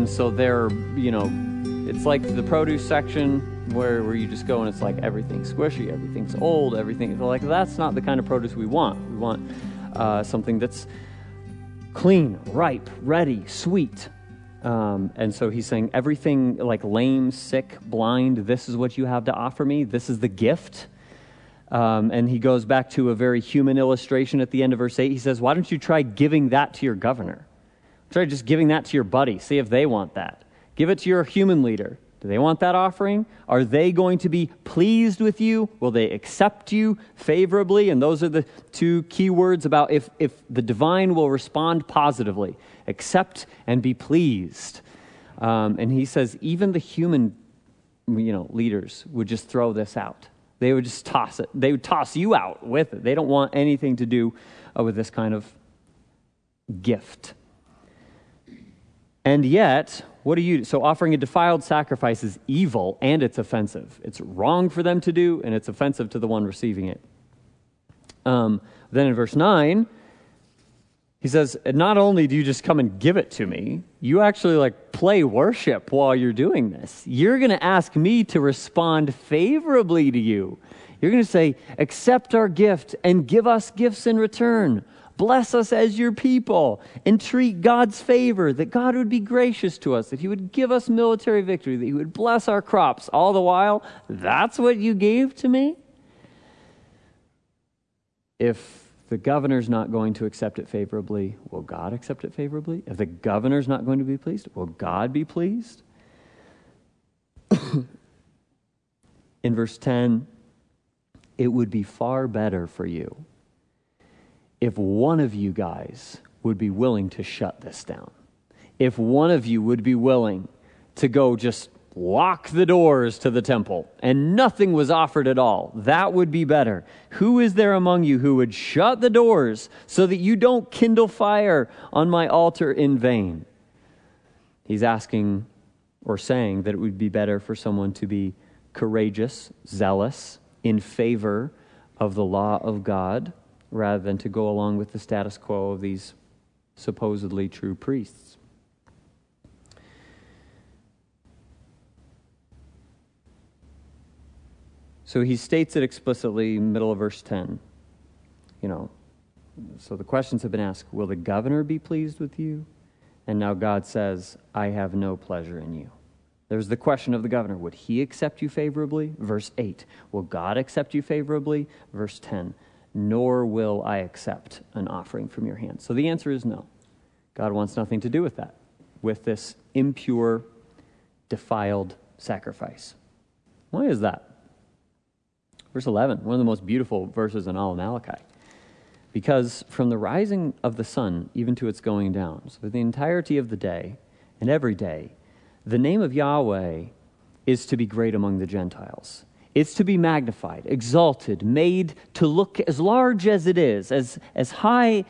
and so they're you know, it's like the produce section where where you just go and it's like everything's squishy, everything's old, everything. Like that's not the kind of produce we want. We want uh, something that's clean, ripe, ready, sweet. Um, and so he's saying, everything like lame, sick, blind, this is what you have to offer me. This is the gift. Um, and he goes back to a very human illustration at the end of verse 8. He says, Why don't you try giving that to your governor? Try just giving that to your buddy. See if they want that. Give it to your human leader. Do they want that offering? Are they going to be pleased with you? Will they accept you favorably? And those are the two key words about if, if the divine will respond positively accept and be pleased. Um, and he says, even the human you know, leaders would just throw this out. They would just toss it. They would toss you out with it. They don't want anything to do uh, with this kind of gift. And yet, what do you so offering a defiled sacrifice is evil and it's offensive. It's wrong for them to do, and it's offensive to the one receiving it. Um, then in verse 9, he says, Not only do you just come and give it to me, you actually like play worship while you're doing this. You're going to ask me to respond favorably to you. You're going to say, Accept our gift and give us gifts in return. Bless us as your people. Entreat God's favor, that God would be gracious to us, that He would give us military victory, that He would bless our crops. All the while, that's what you gave to me? If the governor's not going to accept it favorably, will God accept it favorably? If the governor's not going to be pleased, will God be pleased? In verse 10, it would be far better for you if one of you guys would be willing to shut this down. If one of you would be willing to go just lock the doors to the temple and nothing was offered at all. That would be better. Who is there among you who would shut the doors so that you don't kindle fire on my altar in vain? He's asking or saying that it would be better for someone to be courageous, zealous, in favor of the law of God rather than to go along with the status quo of these supposedly true priests. So he states it explicitly, middle of verse 10. You know, so the questions have been asked Will the governor be pleased with you? And now God says, I have no pleasure in you. There's the question of the governor. Would he accept you favorably? Verse 8. Will God accept you favorably? Verse 10. Nor will I accept an offering from your hand. So the answer is no. God wants nothing to do with that, with this impure, defiled sacrifice. Why is that? Verse 11, one of the most beautiful verses in all of Malachi. Because from the rising of the sun even to its going down, so the entirety of the day and every day, the name of Yahweh is to be great among the Gentiles. It's to be magnified, exalted, made to look as large as it is, as, as high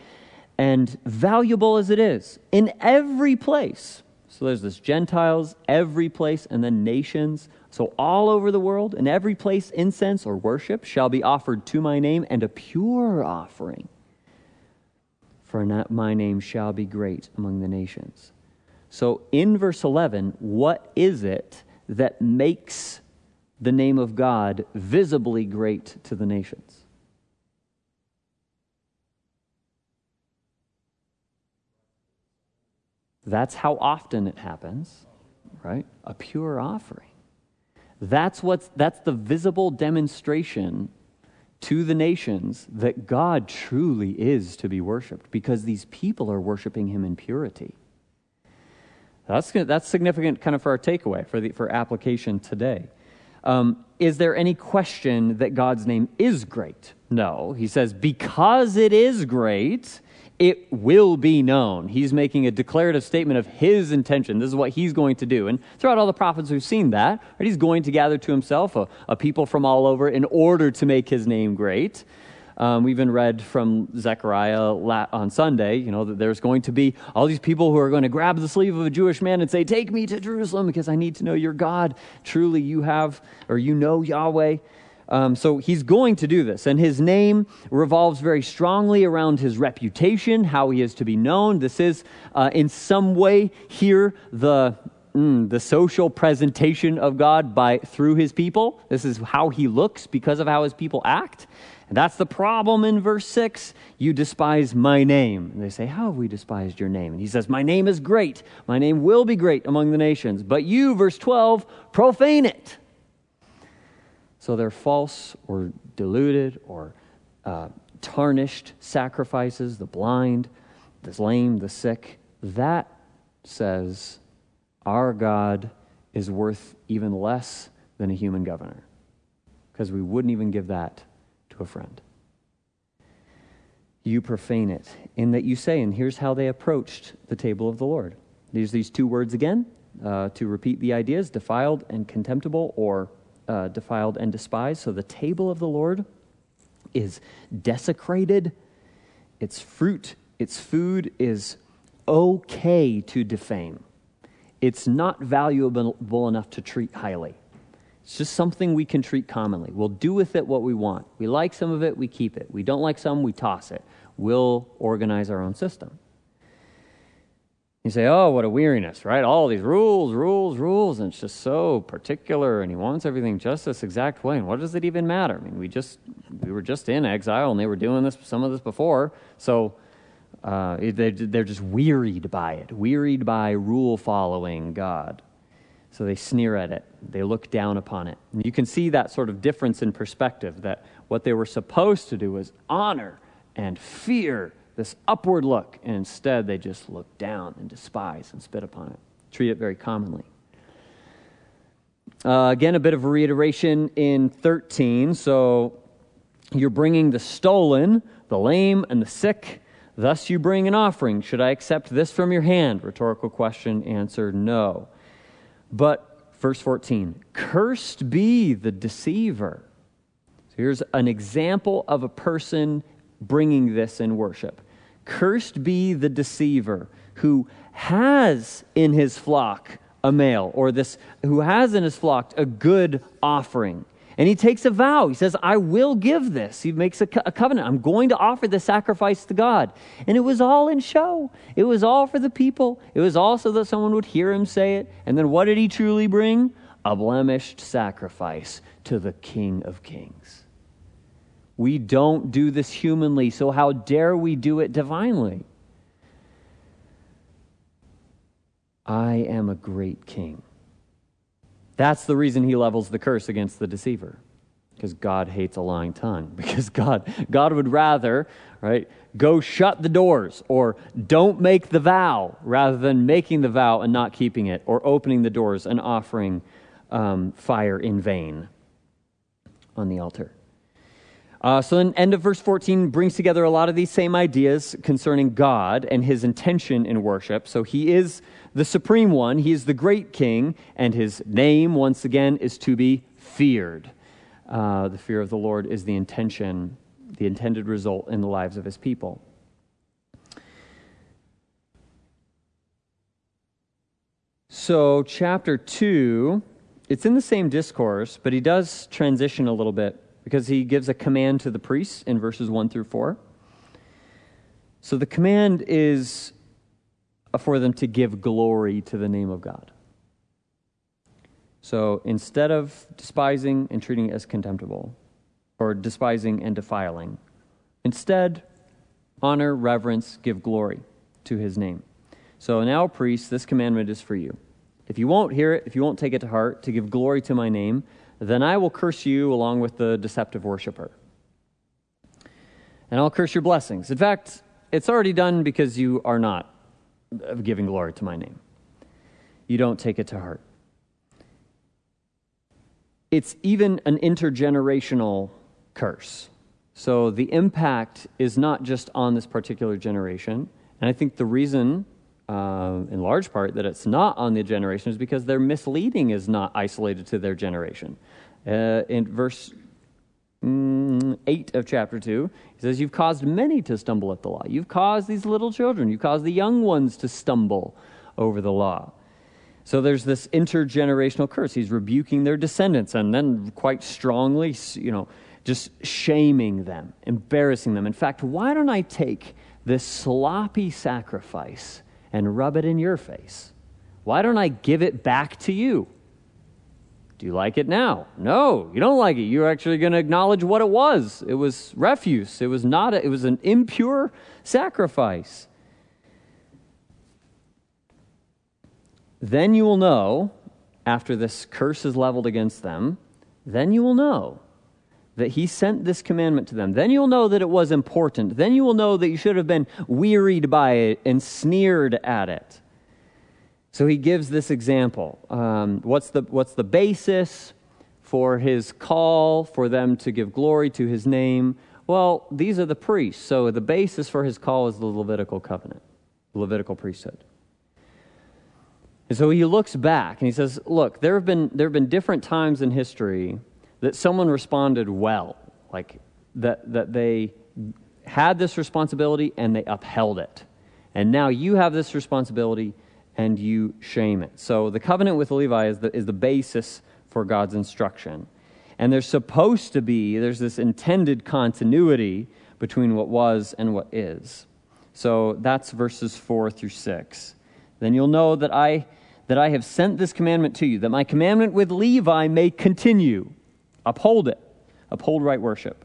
and valuable as it is, in every place. So there's this Gentiles, every place, and then nations so, all over the world, in every place, incense or worship shall be offered to my name, and a pure offering. For not my name shall be great among the nations. So, in verse 11, what is it that makes the name of God visibly great to the nations? That's how often it happens, right? A pure offering. That's, what's, that's the visible demonstration to the nations that God truly is to be worshiped because these people are worshiping him in purity. That's, that's significant kind of for our takeaway, for, the, for application today. Um, is there any question that God's name is great? No. He says, because it is great, it will be known. He's making a declarative statement of his intention. This is what he's going to do. And throughout all the prophets we've seen that, right, he's going to gather to himself a, a people from all over in order to make his name great. Um, we even read from Zechariah on Sunday, you know, that there's going to be all these people who are going to grab the sleeve of a Jewish man and say, Take me to Jerusalem because I need to know your God. Truly, you have, or you know Yahweh. Um, so he's going to do this, and his name revolves very strongly around his reputation, how he is to be known. This is, uh, in some way, here the mm, the social presentation of God by through His people. This is how He looks because of how His people act. And that's the problem in verse 6. You despise my name. And they say, How have we despised your name? And he says, My name is great. My name will be great among the nations. But you, verse 12, profane it. So they're false or deluded or uh, tarnished sacrifices, the blind, the lame, the sick. That says our God is worth even less than a human governor because we wouldn't even give that a friend. You profane it in that you say, and here's how they approached the table of the Lord. These these two words again uh, to repeat the ideas defiled and contemptible or uh, defiled and despised. So the table of the Lord is desecrated. Its fruit, its food is okay to defame. It's not valuable enough to treat highly. It's just something we can treat commonly. We'll do with it what we want. We like some of it, we keep it. We don't like some, we toss it. We'll organize our own system. You say, oh, what a weariness, right? All these rules, rules, rules, and it's just so particular, and he wants everything just this exact way. And what does it even matter? I mean, we just we were just in exile, and they were doing this some of this before, so uh, they, they're just wearied by it, wearied by rule following God. So they sneer at it, they look down upon it. And you can see that sort of difference in perspective that what they were supposed to do was honor and fear this upward look, and instead they just look down and despise and spit upon it, treat it very commonly. Uh, again, a bit of a reiteration in 13. So you're bringing the stolen, the lame, and the sick. Thus you bring an offering. Should I accept this from your hand? Rhetorical question. Answer no. But, verse 14, cursed be the deceiver. So here's an example of a person bringing this in worship. Cursed be the deceiver who has in his flock a male, or this who has in his flock a good offering. And he takes a vow. He says, I will give this. He makes a, co- a, covenant. I'm going to offer the sacrifice to God. And it was all in show. It was all for the people. It was also that someone would hear him say it. And then what did he truly bring? A blemished sacrifice to the King of Kings. We don't do this humanly, so how dare we do it divinely? I am a great king. That's the reason he levels the curse against the deceiver. Because God hates a lying tongue. Because God, God would rather, right, go shut the doors or don't make the vow rather than making the vow and not keeping it or opening the doors and offering um, fire in vain on the altar. Uh, so then, end of verse 14 brings together a lot of these same ideas concerning God and his intention in worship. So he is the supreme one, he is the great king, and his name, once again, is to be feared. Uh, the fear of the Lord is the intention, the intended result in the lives of his people. So, chapter 2, it's in the same discourse, but he does transition a little bit because he gives a command to the priests in verses 1 through 4. So the command is for them to give glory to the name of God. So instead of despising and treating it as contemptible, or despising and defiling, instead, honor, reverence, give glory to his name. So now, priests, this commandment is for you. If you won't hear it, if you won't take it to heart, to give glory to my name, then I will curse you along with the deceptive worshiper. And I'll curse your blessings. In fact, it's already done because you are not giving glory to my name. You don't take it to heart. It's even an intergenerational curse. So the impact is not just on this particular generation. And I think the reason, uh, in large part, that it's not on the generation is because their misleading is not isolated to their generation. Uh, in verse Mm, 8 of chapter 2, he says, You've caused many to stumble at the law. You've caused these little children, you've caused the young ones to stumble over the law. So there's this intergenerational curse. He's rebuking their descendants and then quite strongly, you know, just shaming them, embarrassing them. In fact, why don't I take this sloppy sacrifice and rub it in your face? Why don't I give it back to you? Do you like it now? No, you don't like it. You're actually going to acknowledge what it was. It was refuse. It was not a, it was an impure sacrifice. Then you will know after this curse is leveled against them, then you will know that he sent this commandment to them. Then you'll know that it was important. Then you will know that you should have been wearied by it and sneered at it. So he gives this example. Um, what's, the, what's the basis for his call for them to give glory to his name? Well, these are the priests. So the basis for his call is the Levitical covenant, the Levitical priesthood. And so he looks back and he says, Look, there have been, there have been different times in history that someone responded well, like that, that they had this responsibility and they upheld it. And now you have this responsibility and you shame it. So the covenant with Levi is the, is the basis for God's instruction. And there's supposed to be, there's this intended continuity between what was and what is. So that's verses 4 through 6. Then you'll know that I, that I have sent this commandment to you, that my commandment with Levi may continue Uphold it. Uphold right worship.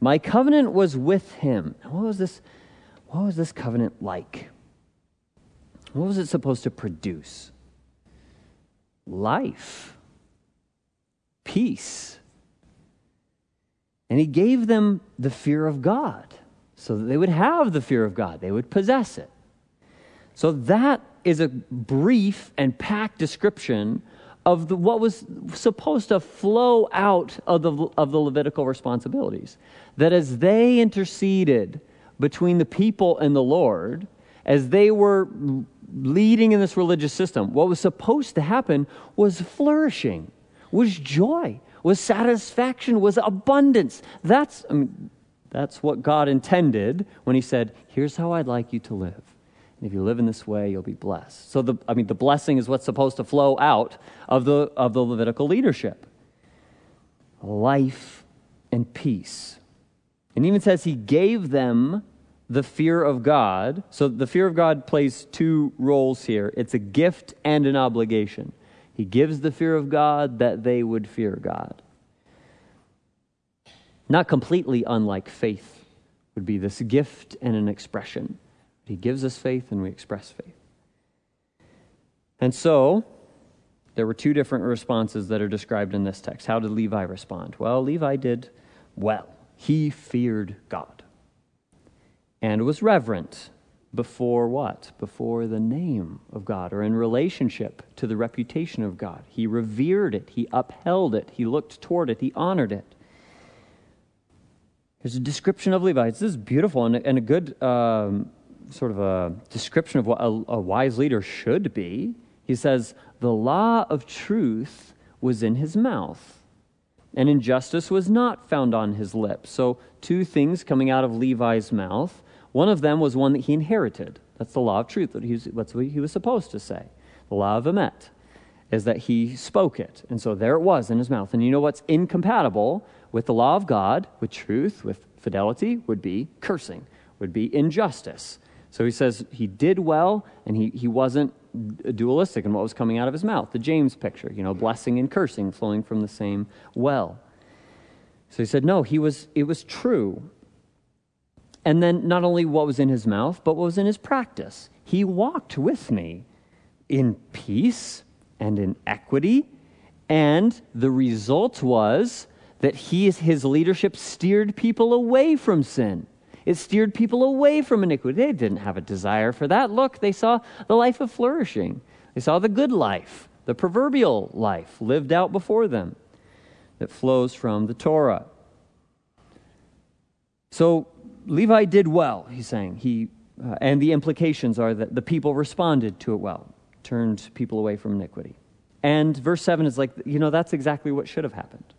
My covenant was with him. What was this? What was this covenant like? What was it supposed to produce? Life, peace. And he gave them the fear of God so that they would have the fear of God, they would possess it. So that is a brief and packed description of the, what was supposed to flow out of the, of the Levitical responsibilities. That as they interceded between the people and the Lord, as they were leading in this religious system, what was supposed to happen was flourishing, was joy, was satisfaction, was abundance. That's, I mean, that's what God intended when He said, Here's how I'd like you to live. And if you live in this way, you'll be blessed. So, the, I mean, the blessing is what's supposed to flow out of the, of the Levitical leadership life and peace. And even says he gave them the fear of God. So, the fear of God plays two roles here it's a gift and an obligation. He gives the fear of God that they would fear God. Not completely unlike faith would be this gift and an expression. He gives us faith and we express faith. And so, there were two different responses that are described in this text. How did Levi respond? Well, Levi did well. He feared God and was reverent before what? Before the name of God or in relationship to the reputation of God. He revered it, he upheld it, he looked toward it, he honored it. There's a description of Levi. This is beautiful and, and a good um, sort of a description of what a, a wise leader should be. He says, The law of truth was in his mouth, and injustice was not found on his lips. So, two things coming out of Levi's mouth. One of them was one that he inherited. That's the law of truth. That he was, that's what he was supposed to say. The law of Emet is that he spoke it. And so there it was in his mouth. And you know what's incompatible with the law of God, with truth, with fidelity, would be cursing, would be injustice. So he says he did well and he, he wasn't dualistic in what was coming out of his mouth. The James picture, you know, blessing and cursing flowing from the same well. So he said, no, he was, it was true. And then not only what was in his mouth, but what was in his practice. He walked with me in peace and in equity. And the result was that he, his leadership steered people away from sin. It steered people away from iniquity. They didn't have a desire for that. Look, they saw the life of flourishing, they saw the good life, the proverbial life lived out before them that flows from the Torah. So Levi did well, he's saying. He, uh, and the implications are that the people responded to it well, turned people away from iniquity. And verse 7 is like, you know, that's exactly what should have happened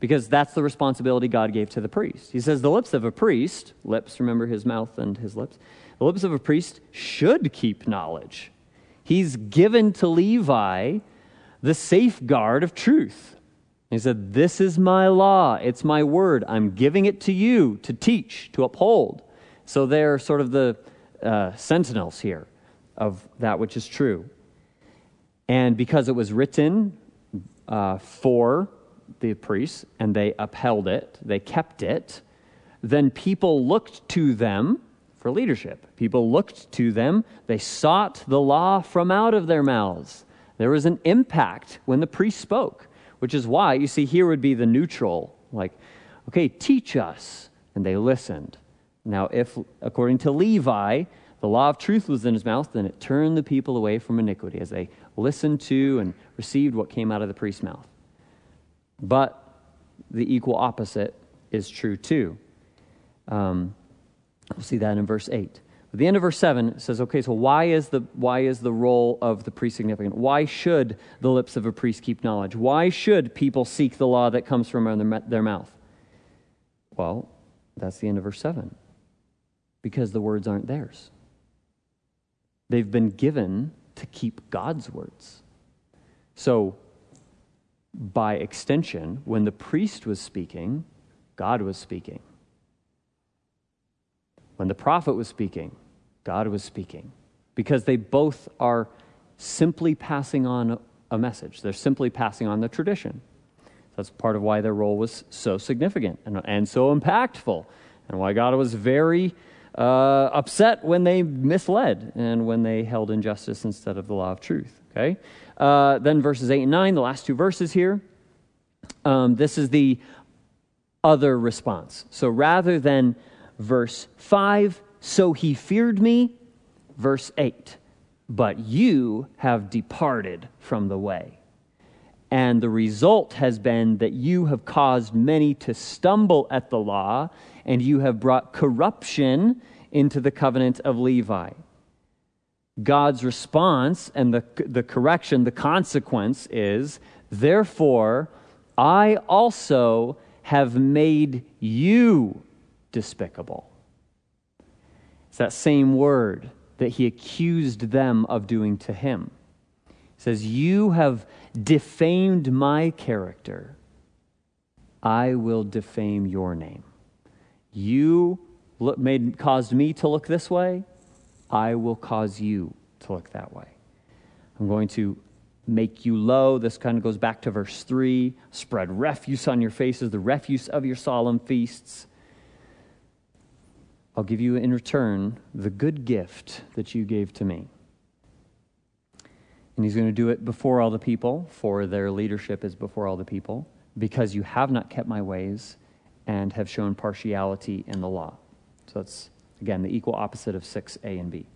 because that's the responsibility God gave to the priest. He says, The lips of a priest, lips, remember his mouth and his lips, the lips of a priest should keep knowledge. He's given to Levi the safeguard of truth. He said, This is my law, it's my word. I'm giving it to you to teach, to uphold. So they're sort of the uh, sentinels here of that which is true. And because it was written uh, for the priests and they upheld it, they kept it, then people looked to them for leadership. People looked to them, they sought the law from out of their mouths. There was an impact when the priest spoke, which is why you see here would be the neutral, like, okay, teach us. And they listened. Now, if, according to Levi, the law of truth was in his mouth, then it turned the people away from iniquity as they listened to and received what came out of the priest's mouth. But the equal opposite is true too. Um, we'll see that in verse 8. At the end of verse 7, it says, okay, so why is, the, why is the role of the priest significant? Why should the lips of a priest keep knowledge? Why should people seek the law that comes from their mouth? Well, that's the end of verse 7. Because the words aren't theirs. They've been given to keep God's words. So, by extension, when the priest was speaking, God was speaking. When the prophet was speaking, God was speaking. Because they both are simply passing on a message, they're simply passing on the tradition. That's part of why their role was so significant and, and so impactful, and why God was very uh, upset when they misled and when they held injustice instead of the law of truth. Okay? Uh, then verses 8 and 9, the last two verses here. Um, this is the other response. So rather than verse 5, so he feared me, verse 8, but you have departed from the way. And the result has been that you have caused many to stumble at the law and you have brought corruption into the covenant of Levi. God's response and the, the correction, the consequence is, therefore, I also have made you despicable. It's that same word that he accused them of doing to him. He says, You have defamed my character. I will defame your name. You look, made, caused me to look this way. I will cause you to look that way. I'm going to make you low. This kind of goes back to verse 3. Spread refuse on your faces, the refuse of your solemn feasts. I'll give you in return the good gift that you gave to me. And he's going to do it before all the people, for their leadership is before all the people, because you have not kept my ways and have shown partiality in the law. So that's, again, the equal opposite of 6a and b.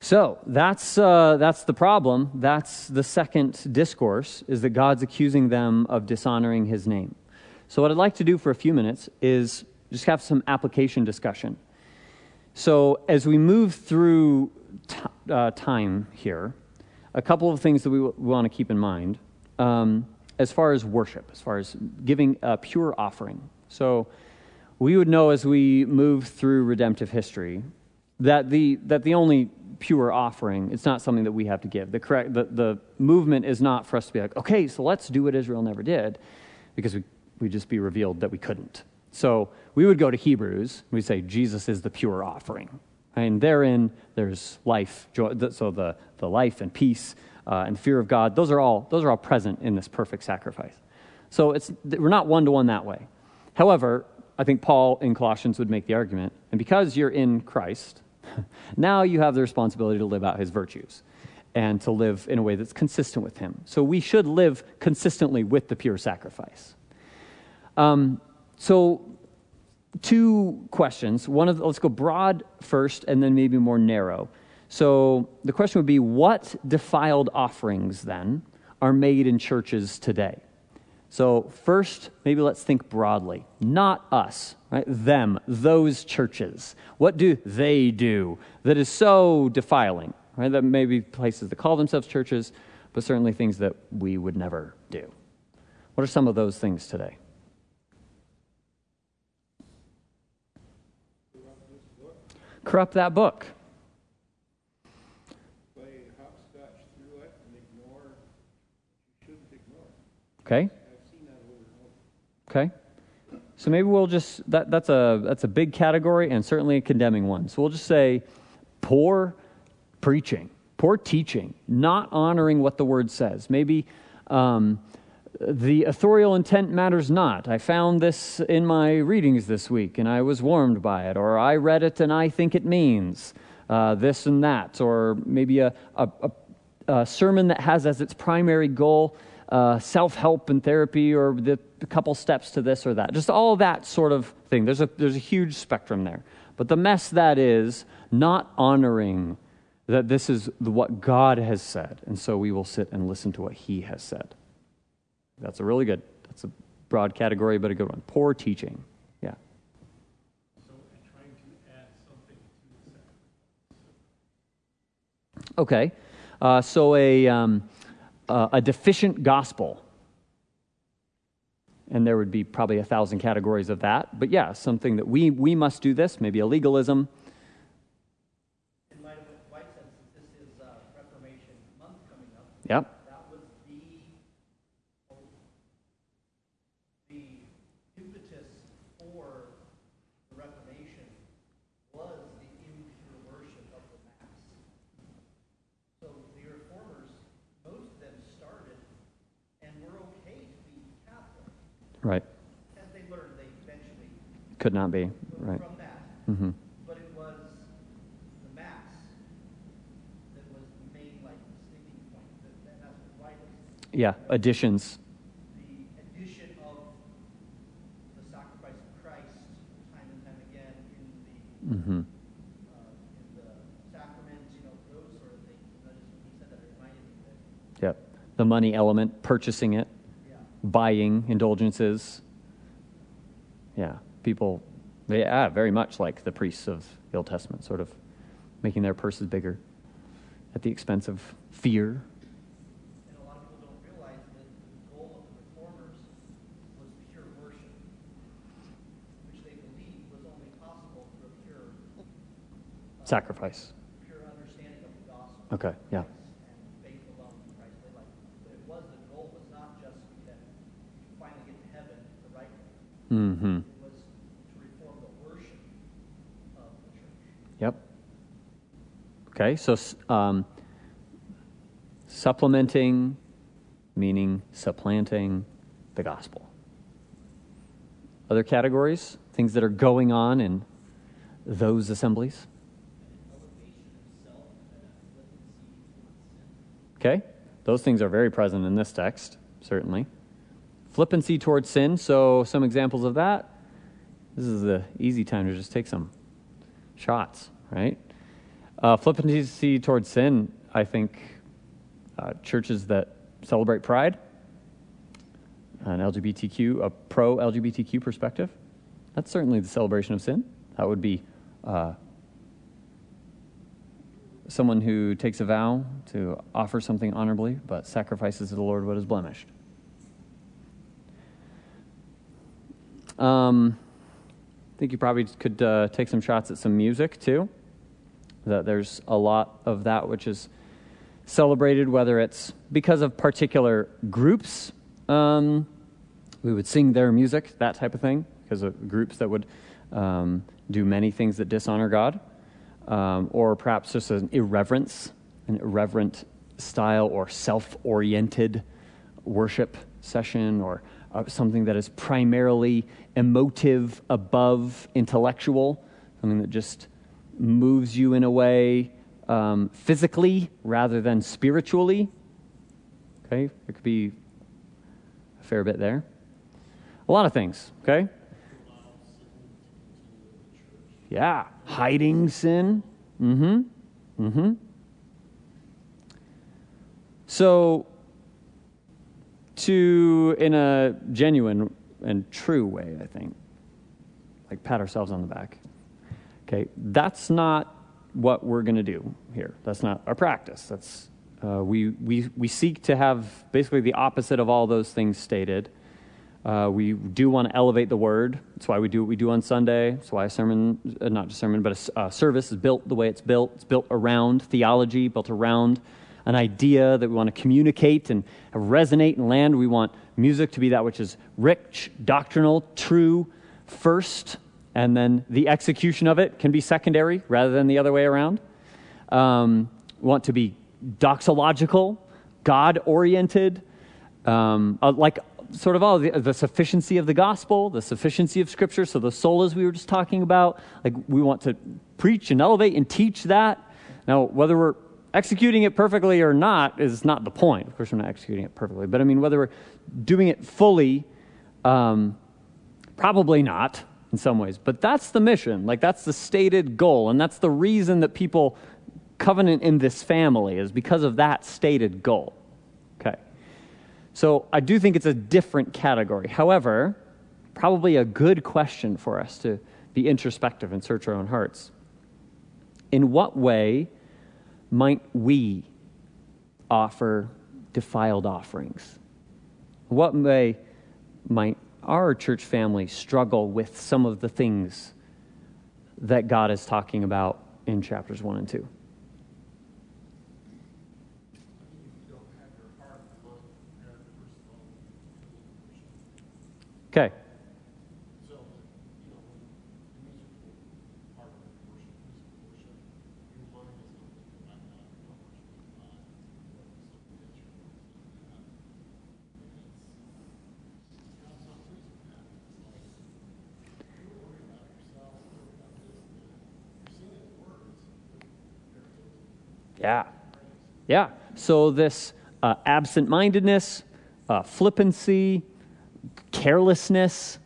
So that's, uh, that's the problem. That's the second discourse, is that God's accusing them of dishonoring his name. So, what I'd like to do for a few minutes is just have some application discussion. So, as we move through t- uh, time here, a couple of things that we, w- we want to keep in mind um, as far as worship, as far as giving a pure offering. So we would know as we move through redemptive history that the, that the only pure offering, it's not something that we have to give. The, correct, the, the movement is not for us to be like, okay, so let's do what Israel never did, because we, we'd just be revealed that we couldn't. So we would go to Hebrews, we'd say, Jesus is the pure offering. And therein, there's life, joy, so the, the life and peace uh, and fear of God, those are, all, those are all present in this perfect sacrifice. So it's, we're not one to one that way. However, I think Paul in Colossians would make the argument, and because you're in Christ, now you have the responsibility to live out his virtues and to live in a way that's consistent with him. So we should live consistently with the pure sacrifice. Um, so, two questions. One of let's go broad first, and then maybe more narrow. So the question would be, what defiled offerings then are made in churches today? So, first, maybe let's think broadly. Not us, right? Them, those churches. What do they do that is so defiling, right? That may be places that call themselves churches, but certainly things that we would never do. What are some of those things today? corrupt that book. Okay. Okay. So maybe we'll just that, that's a that's a big category and certainly a condemning one. So we'll just say poor preaching, poor teaching, not honoring what the word says. Maybe um, the authorial intent matters not. I found this in my readings this week and I was warmed by it, or I read it and I think it means uh, this and that, or maybe a, a, a, sermon that has as its primary goal uh, self help and therapy, or the couple steps to this or that. Just all that sort of thing. There's a, there's a huge spectrum there. But the mess that is not honoring that this is what God has said, and so we will sit and listen to what He has said. That's a really good, that's a broad category, but a good one. Poor teaching. Yeah. Okay. Uh, so a, um, uh, a deficient gospel. And there would be probably a thousand categories of that. But yeah, something that we, we must do this, maybe a legalism. In light of what White says, this is uh, Reformation month coming up. Yep. Right. As they learned, they eventually could not be right. From that, mm-hmm. but it was the mass that was the main like sticking point. That, that's what right Yeah, additions. The addition of the sacrifice of Christ time and time again in the. Mm-hmm. Yep. The money element, purchasing it buying indulgences. Yeah, people, they, yeah, very much like the priests of the Old Testament, sort of making their purses bigger at the expense of fear. And a lot of people don't realize that the goal of the reformers was pure worship, which they believed was only possible through a pure uh, sacrifice. Pure understanding of the gospel. Okay, yeah. Mm-hmm. It was to reform the worship of the church. Yep. Okay, so um, supplementing, meaning supplanting the gospel. Other categories, things that are going on in those assemblies. Okay, those things are very present in this text, certainly flippancy towards sin. So, some examples of that. This is the easy time to just take some shots, right? Uh, flippancy towards sin, I think uh, churches that celebrate pride, an LGBTQ, a pro LGBTQ perspective, that's certainly the celebration of sin. That would be uh, someone who takes a vow to offer something honorably, but sacrifices to the Lord what is blemished. Um, I think you probably could uh, take some shots at some music too. That there's a lot of that which is celebrated, whether it's because of particular groups. Um, we would sing their music, that type of thing, because of groups that would um, do many things that dishonor God, um, or perhaps just an irreverence, an irreverent style or self oriented worship session, or uh, something that is primarily emotive above intellectual, something that just moves you in a way um, physically rather than spiritually. Okay, there could be a fair bit there. A lot of things, okay? Yeah, hiding sin. Mm hmm. Mm hmm. So, to, in a genuine and true way, I think, like pat ourselves on the back. Okay, that's not what we're going to do here. That's not our practice. That's uh, we, we, we seek to have basically the opposite of all those things stated. Uh, we do want to elevate the word. That's why we do what we do on Sunday. That's why a sermon, uh, not just sermon, but a service is built the way it's built. It's built around theology, built around an idea that we want to communicate and resonate and land. We want music to be that which is rich, doctrinal, true first, and then the execution of it can be secondary rather than the other way around. Um, we want to be doxological, God oriented, um, uh, like sort of all the, the, sufficiency of the gospel, the sufficiency of scripture. So the solas we were just talking about, like we want to preach and elevate and teach that. Now, whether we're executing it perfectly or not is not the point. Of course, we're not executing it perfectly, but I mean, whether we're doing it fully, um, probably not in some ways. But that's the mission. Like, that's the stated goal. And that's the reason that people covenant in this family, is because of that stated goal. So I do think it's a different category. However, probably a good question for us to be introspective and search our own hearts. In what way might we offer defiled offerings? What way might our church family struggle with some of the things that God is talking about in chapters 1 and 2? Okay. Yeah. Yeah. So this uh, absent mindedness, uh, flippancy, carelessness,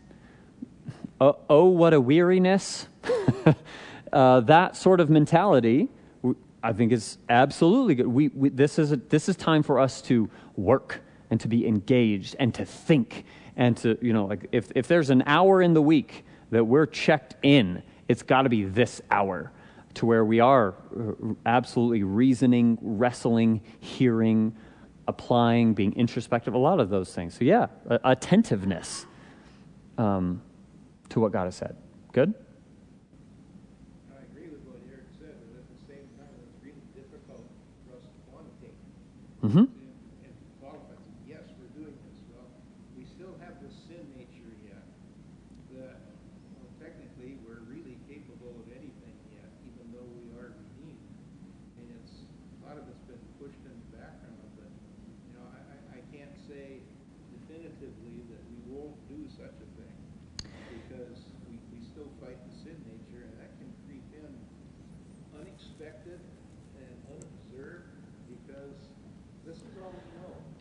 uh, oh, what a weariness, uh, that sort of mentality, I think is absolutely good. We, we, this, is a, this is time for us to work and to be engaged and to think and to, you know, like if, if there's an hour in the week that we're checked in, it's got to be this hour to where we are uh, absolutely reasoning, wrestling, hearing, applying, being introspective, a lot of those things. So, yeah, attentiveness um, to what God has said. Good? I agree with what Eric said, but at the same time, it's really difficult for us to quantitate. Mm-hmm.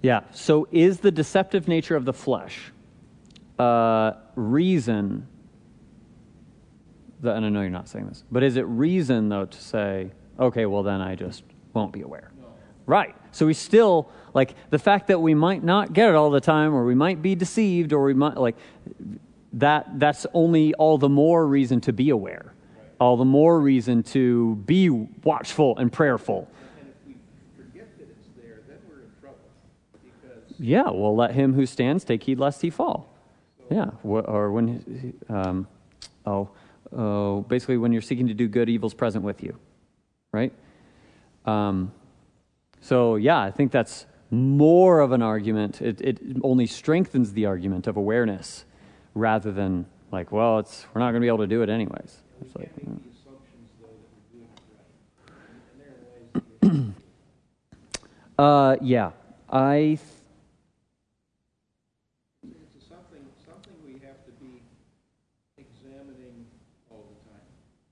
Yeah. So is the deceptive nature of the flesh uh, reason? That, and I know you're not saying this, but is it reason though to say, okay, well then I just won't be aware? No. Right. So we still like the fact that we might not get it all the time, or we might be deceived, or we might like that. That's only all the more reason to be aware, all the more reason to be watchful and prayerful. Yeah, well, let him who stands take heed lest he fall. Yeah, or when, um, oh, oh, basically when you're seeking to do good, evil's present with you, right? Um, so yeah, I think that's more of an argument. It, it only strengthens the argument of awareness rather than like, well, it's we're not going to be able to do it anyways. It's like, uh, yeah, I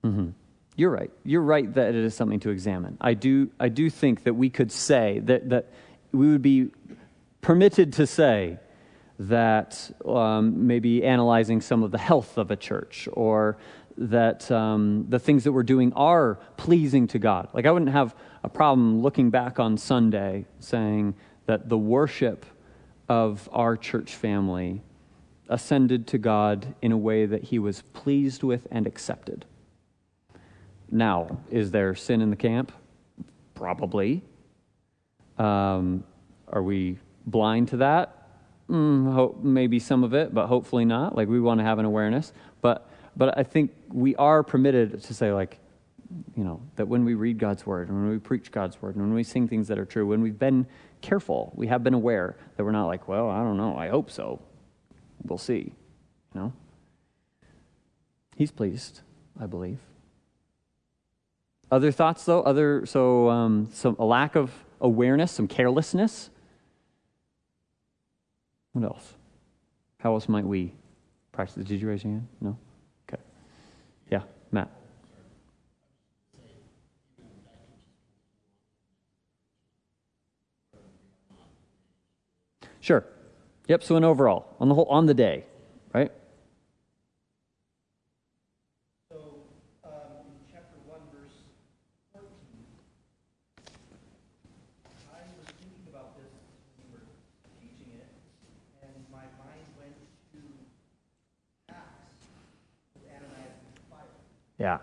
Mm-hmm. You're right. You're right that it is something to examine. I do, I do think that we could say that, that we would be permitted to say that um, maybe analyzing some of the health of a church or that um, the things that we're doing are pleasing to God. Like, I wouldn't have a problem looking back on Sunday saying that the worship of our church family ascended to God in a way that he was pleased with and accepted. Now, is there sin in the camp? Probably. Um, are we blind to that? Mm, hope, maybe some of it, but hopefully not. Like we want to have an awareness, but but I think we are permitted to say like, you know, that when we read God's word, and when we preach God's word, and when we sing things that are true, when we've been careful. We have been aware that we're not like, well, I don't know. I hope so. We'll see. You know? He's pleased, I believe. Other thoughts, though? Other so um, some a lack of awareness, some carelessness. What else? How else might we practice? Did you raise your hand? No. Okay. Yeah, Matt. Sure. Yep. So, an overall on the whole, on the day, right? So, um, in chapter one, verse fourteen, I was thinking about this when we were teaching it, and my mind went to Acts with Ananias and Sapphira. Yeah.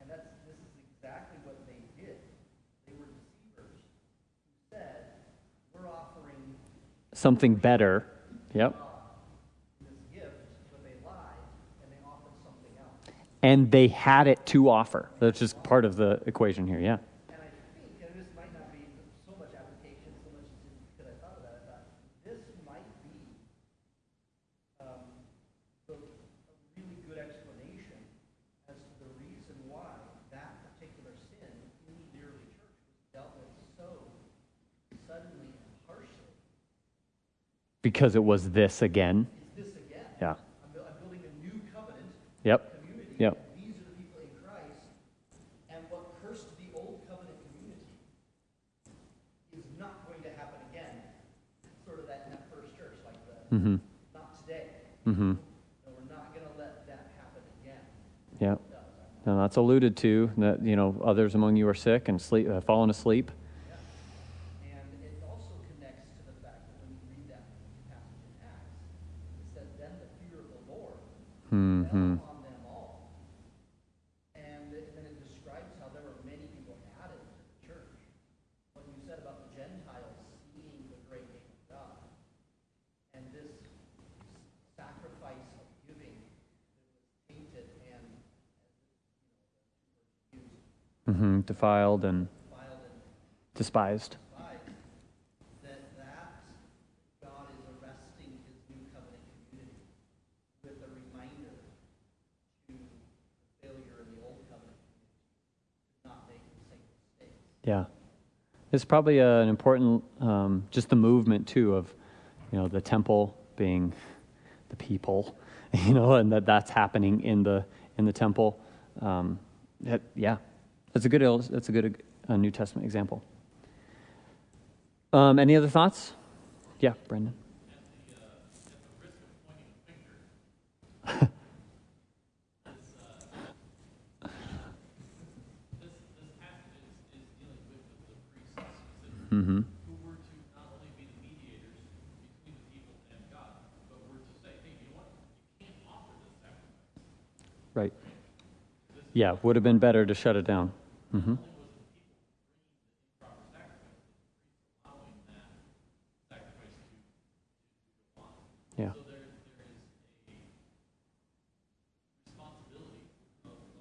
And that's, this is exactly what they did. They were deceivers who said, we're offering Something better. Yep. this gift, but they lied, and they offered something else. And they had it to offer. That's just part of the equation here. Yeah. And I think, and this might not be so much application, so much because I thought of that, I thought, this might be um, the, a really good explanation as to the reason why that particular sin in the early church was dealt with so suddenly and harshly. Because it was this again. It's this again. Yeah. I'm, buil- I'm building a new covenant Yep. community. Yep. These are the people in Christ. And what cursed the old covenant community is not going to happen again. Sort of that in that first church, like the Mm-hmm. not today. Mm-hmm. And we're not going to let that happen again. Yep. It does. Now that's alluded to that you know others among you are sick and sleep, uh, fallen asleep. And it also connects to the fact that when you read that passage in Acts, it says, then the fear of the Lord Mm-hmm. fell on them all. And it- then it describes how there were many people added to the church. What you said about the Gentiles seeing the great name of God, and this sacrifice of giving that was tainted and, you know, the two words used, Mm-hmm. Defiled and filed and despised. despised, that that God is arresting his new covenant community with a reminder to the failure in the old covenant community to not make the and despised. Yeah. It's probably an important, um, just the movement too of, you know, the temple being the people, you know, and that that's happening in the in the temple. Um, yeah, that's a good that's a good uh, New Testament example. Um, any other thoughts? Yeah, Brendan. This, this passage is, is dealing with the, the priests specifically, Mm-hmm. who were to not only be the mediators between the people and God, but were to say, hey, you know what? You can't offer this sacrifice. Right. Yeah, would have been better to shut it down. Mm-hmm. Yeah.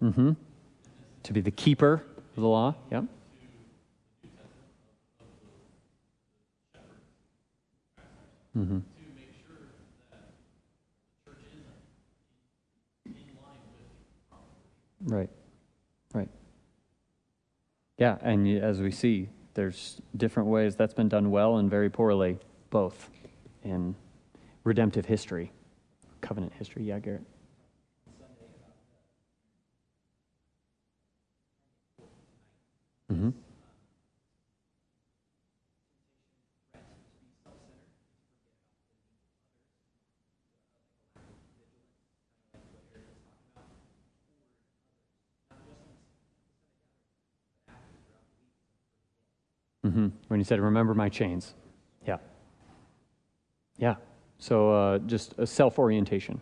Mm-hmm. To be the keeper of the law. Yep. Mm-hmm. to make sure that the church isn't in line with proper worship. Right. Right. Yeah, and as we see, there's different ways that's been done well and very poorly, both in redemptive history, covenant history. Yeah, Garrett. Mm-hmm. Mm-hmm. When you said, "Remember my chains," yeah, yeah. So uh, just a self-orientation.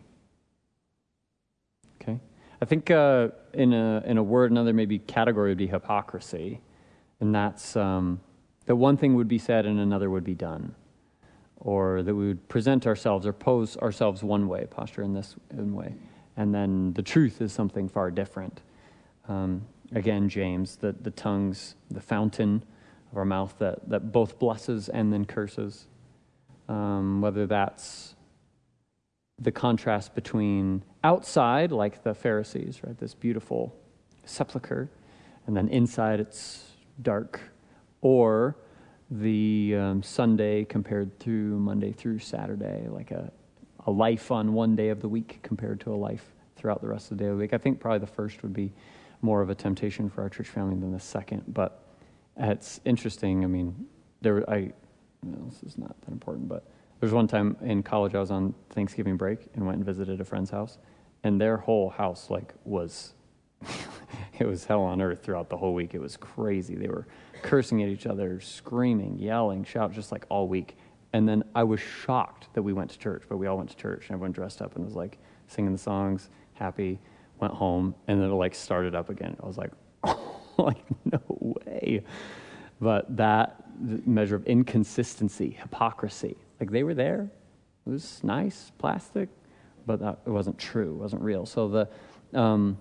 Okay, I think uh, in a in a word, another maybe category would be hypocrisy, and that's um, that one thing would be said and another would be done, or that we would present ourselves or pose ourselves one way, posture in this way, and then the truth is something far different. Um, again, James, the the tongues, the fountain of our mouth that, that both blesses and then curses. Um, whether that's the contrast between outside, like the Pharisees, right, this beautiful sepulcher, and then inside it's dark, or the um, Sunday compared to Monday through Saturday, like a, a life on one day of the week compared to a life throughout the rest of the day of the week. I think probably the first would be more of a temptation for our church family than the second, but it's interesting. I mean, there I no, this is not that important, but there was one time in college I was on Thanksgiving break and went and visited a friend's house, and their whole house like was it was hell on earth throughout the whole week. It was crazy. They were cursing at each other, screaming, yelling, shout, just like all week. And then I was shocked that we went to church, but we all went to church, and everyone dressed up and was like singing the songs, happy, went home, and then it like started up again. I was like, like no way. But that measure of inconsistency, hypocrisy, like they were there. It was nice, plastic, but that, it wasn't true, it wasn't real. So the, um,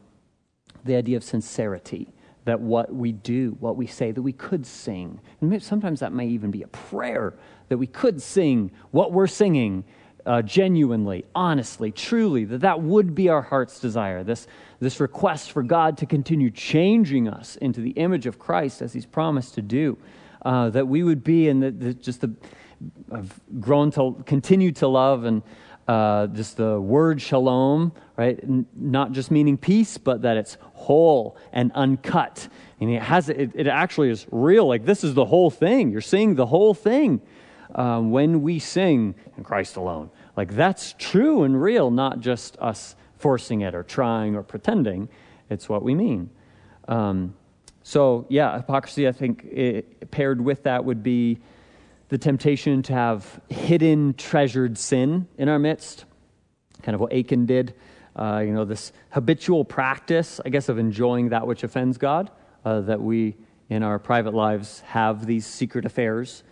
the idea of sincerity, that what we do, what we say, that we could sing, and sometimes that may even be a prayer, that we could sing what we're singing uh, genuinely, honestly, truly, that that would be our heart's desire. This, this request for God to continue changing us into the image of Christ as He's promised to do, uh, that we would be in the, the, just the have grown to continue to love and uh, just the word shalom, right? N- not just meaning peace, but that it's whole and uncut. And it has it, it actually is real. Like this is the whole thing. You're seeing the whole thing uh, when we sing in Christ alone. Like that's true and real, not just us forcing it or trying or pretending. It's what we mean. Um, so yeah, hypocrisy. I think it, paired with that would be the temptation to have hidden, treasured sin in our midst, kind of what Achan did. Uh, you know, this habitual practice, I guess, of enjoying that which offends God, uh, that we in our private lives have these secret affairs.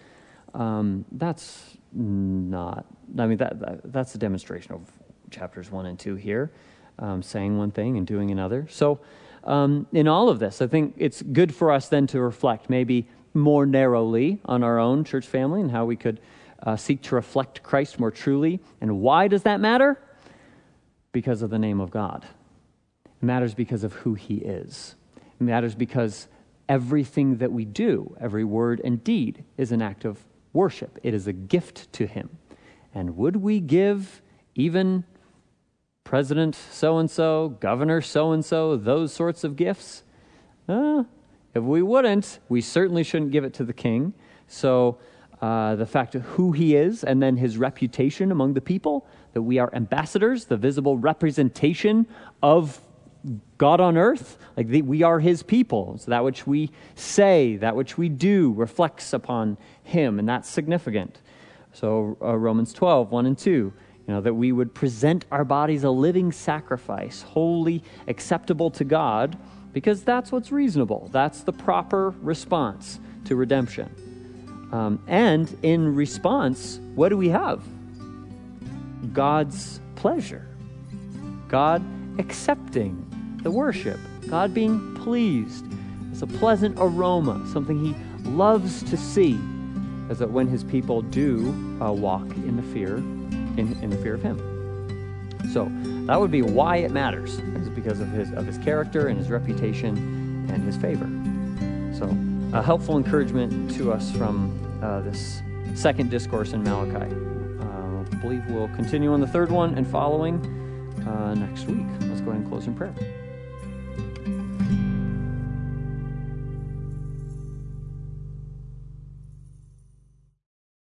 Um, that's not, I mean, that, that, that's a demonstration of chapters one and two here, um, saying one thing and doing another. So, um, in all of this, I think it's good for us then to reflect maybe more narrowly on our own church family and how we could uh, seek to reflect Christ more truly. And why does that matter? Because of the name of God. It matters because of who He is. It matters because everything that we do, every word and deed, is an act of worship. It is a gift to Him. And would we give even President so and so, Governor so and so, those sorts of gifts? Uh, if we wouldn't, we certainly shouldn't give it to the king. So, uh, the fact of who he is and then his reputation among the people, that we are ambassadors, the visible representation of God on earth, like the, we are his people. So, that which we say, that which we do, reflects upon him, and that's significant. So, uh, Romans 12, 1 and 2 you know, that we would present our bodies a living sacrifice, holy, acceptable to God, because that's what's reasonable. That's the proper response to redemption. Um, and in response, what do we have? God's pleasure, God accepting the worship, God being pleased. It's a pleasant aroma, something He loves to see, as that when His people do uh, walk in the fear, in, in the fear of Him. So that would be why it matters, is because of his of his character and his reputation and his favor. So a helpful encouragement to us from uh, this second discourse in Malachi. Uh, I believe we'll continue on the third one and following uh, next week. Let's go ahead and close in prayer.